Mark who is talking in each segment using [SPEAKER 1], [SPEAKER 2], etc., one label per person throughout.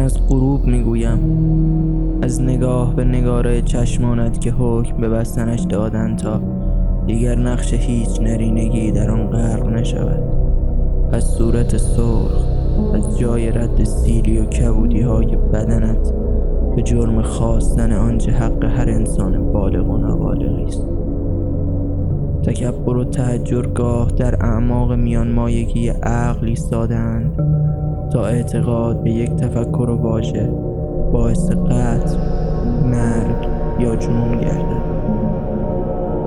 [SPEAKER 1] من از غروب می‌گویم. از نگاه به نگاره چشمانت که حکم به بستنش دادن تا دیگر نقش هیچ نرینگی در آن غرق نشود. از صورت سرخ از جای رد سیلی و کبودی های بدنت به جرم خواستن آنچه حق هر انسان بالغ و نابالغی است. تکبر و تحجرگاه در اعماق میان مایگی عقل ایستادند تا اعتقاد به یک تفکر و واژه باعث قتل مرگ یا جنون گردد.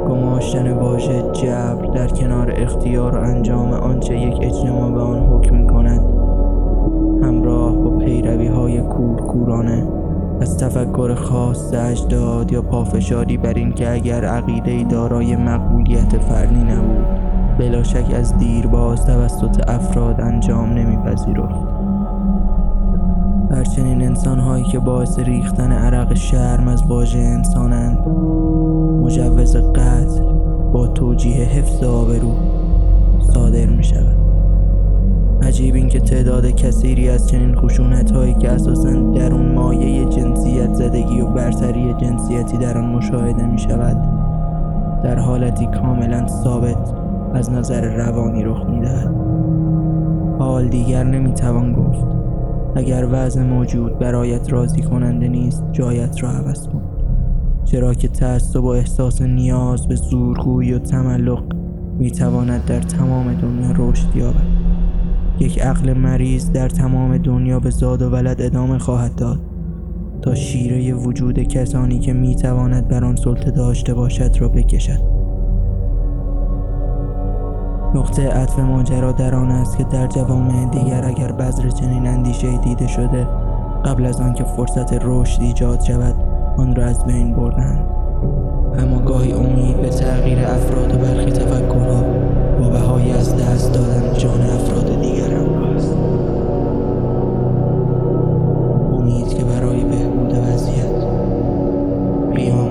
[SPEAKER 1] گماشتن واژه جبر در کنار اختیار و انجام آنچه یک اجتماع به آن حکم کند همراه با پیروی های کورکورانه از تفکر خاص اجداد یا پافشاری بر این که اگر عقیده دارای مقبولیت فردی نبود. بلا شک از دیرباز توسط افراد انجام نمیپذیرفت. بر چنین انسانهایی که باعث ریختن عرق شرم از واژه انسانند مجوز قتل با توجیه حفظ آبرو صادر می شود عجیب این که تعداد کثیری از چنین خشونت هایی که اساسا در اون مایه جنسیت زدگی و برتری جنسیتی در آن مشاهده می شود در حالتی کاملا ثابت از نظر روانی رخ می دهد حال دیگر نمی توان گفت. اگر وضع موجود برایت راضی کننده نیست جایت را عوض کن. چرا که تعصب و احساس نیاز به زورگویی و تملق می تواند در تمام دنیا رشد یابد. یک عقل مریض در تمام دنیا به زاد و ولد ادامه خواهد داد. تا شیره وجود کسانی که می تواند بر آن سلطه داشته باشد را بکشد. نقطه عطف ماجرا در آن است که در جوامع دیگر اگر بذر چنین اندیشه دیده شده قبل از آنکه فرصت رشد ایجاد شود آن را از بین بردن اما گاهی امید به تغییر افراد و برخی تفکرها با بهایی از دست دادن جان افراد دیگر هم است امید که برای بهبود وضعیت قیام